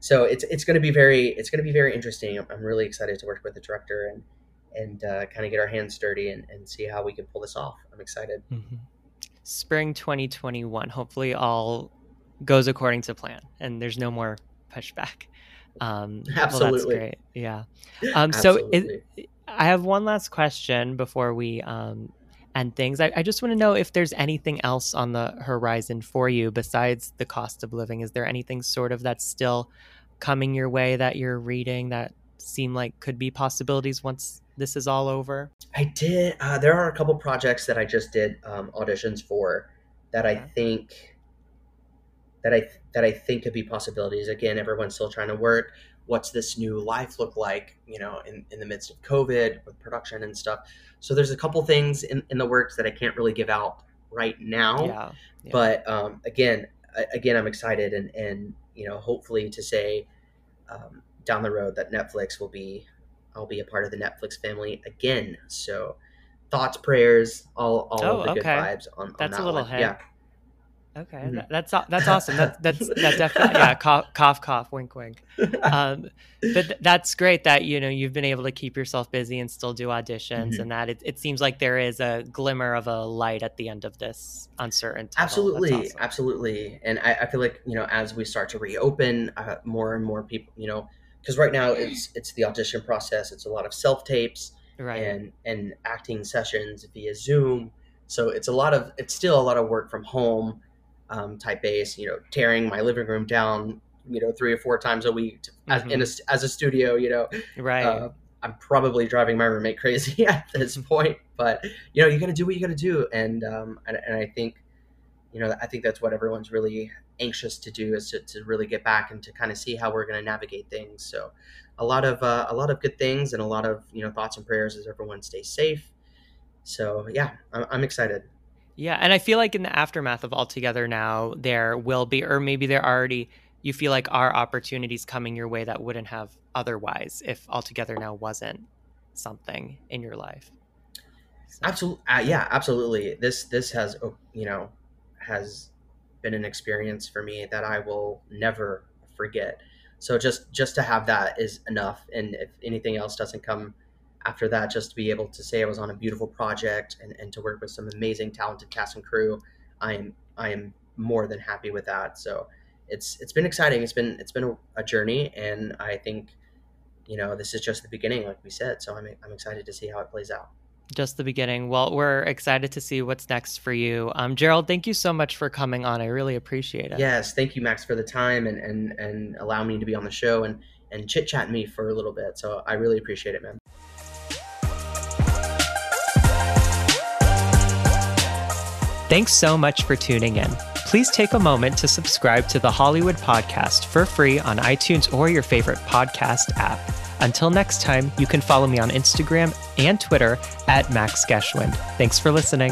[SPEAKER 2] So it's it's going to be very it's going to be very interesting. I'm, really excited to work with the director and and uh, kind of get our hands dirty and, and see how we can pull this off. I'm excited. Mm-hmm.
[SPEAKER 1] Spring 2021. Hopefully, all goes according to plan, and there's no more pushback.
[SPEAKER 2] Um, Absolutely. Well, that's
[SPEAKER 1] great. Yeah. Um, so it, I have one last question before we um, end things. I, I just want to know if there's anything else on the horizon for you besides the cost of living. Is there anything sort of that's still coming your way that you're reading that seem like could be possibilities once this is all over?
[SPEAKER 2] I did. Uh, there are a couple projects that I just did um, auditions for that I think that I that I think could be possibilities. Again, everyone's still trying to work. What's this new life look like? You know, in, in the midst of COVID with production and stuff. So there's a couple things in, in the works that I can't really give out right now. Yeah. yeah. But um, again, I, again, I'm excited and and you know, hopefully to say um, down the road that Netflix will be, I'll be a part of the Netflix family again. So thoughts, prayers, all all oh, of the okay. good vibes on, on
[SPEAKER 1] That's
[SPEAKER 2] that
[SPEAKER 1] a little
[SPEAKER 2] one.
[SPEAKER 1] Head. Yeah. Okay, mm-hmm. that's that's awesome. That, that's that definitely yeah. Cough, cough, cough. Wink, wink. Um, but that's great that you know you've been able to keep yourself busy and still do auditions, mm-hmm. and that it, it seems like there is a glimmer of a light at the end of this uncertain. Tunnel.
[SPEAKER 2] Absolutely, awesome. absolutely. And I, I, feel like you know as we start to reopen, uh, more and more people, you know, because right now it's it's the audition process. It's a lot of self tapes right. and and acting sessions via Zoom. So it's a lot of it's still a lot of work from home um, type base, you know, tearing my living room down, you know, three or four times a week to, mm-hmm. as, in a, mm-hmm. as a studio, you know,
[SPEAKER 1] right. Uh,
[SPEAKER 2] I'm probably driving my roommate crazy at this point, but you know, you got to do what you got to do. And, um, and, and I think, you know, I think that's what everyone's really anxious to do is to, to really get back and to kind of see how we're going to navigate things. So a lot of, uh, a lot of good things and a lot of, you know, thoughts and prayers as everyone stays safe. So yeah, I'm, I'm excited.
[SPEAKER 1] Yeah, and I feel like in the aftermath of All Together now, there will be, or maybe there already, you feel like are opportunities coming your way that wouldn't have otherwise if All Together now wasn't something in your life.
[SPEAKER 2] So. Absolutely, uh, yeah, absolutely. This this has you know has been an experience for me that I will never forget. So just just to have that is enough, and if anything else doesn't come after that, just to be able to say I was on a beautiful project and, and to work with some amazing, talented cast and crew, I am I am more than happy with that. So it's it's been exciting. It's been it's been a, a journey, and I think you know this is just the beginning, like we said. So I'm I'm excited to see how it plays out
[SPEAKER 1] just the beginning. Well, we're excited to see what's next for you. Um, Gerald, thank you so much for coming on. I really appreciate it.
[SPEAKER 2] Yes, thank you, Max, for the time and and and allow me to be on the show and and chit chat me for a little bit. So I really appreciate it, man.
[SPEAKER 1] Thanks so much for tuning in. Please take a moment to subscribe to the Hollywood Podcast for free on iTunes or your favorite podcast app. Until next time, you can follow me on Instagram and Twitter at Max Geschwind. Thanks for listening.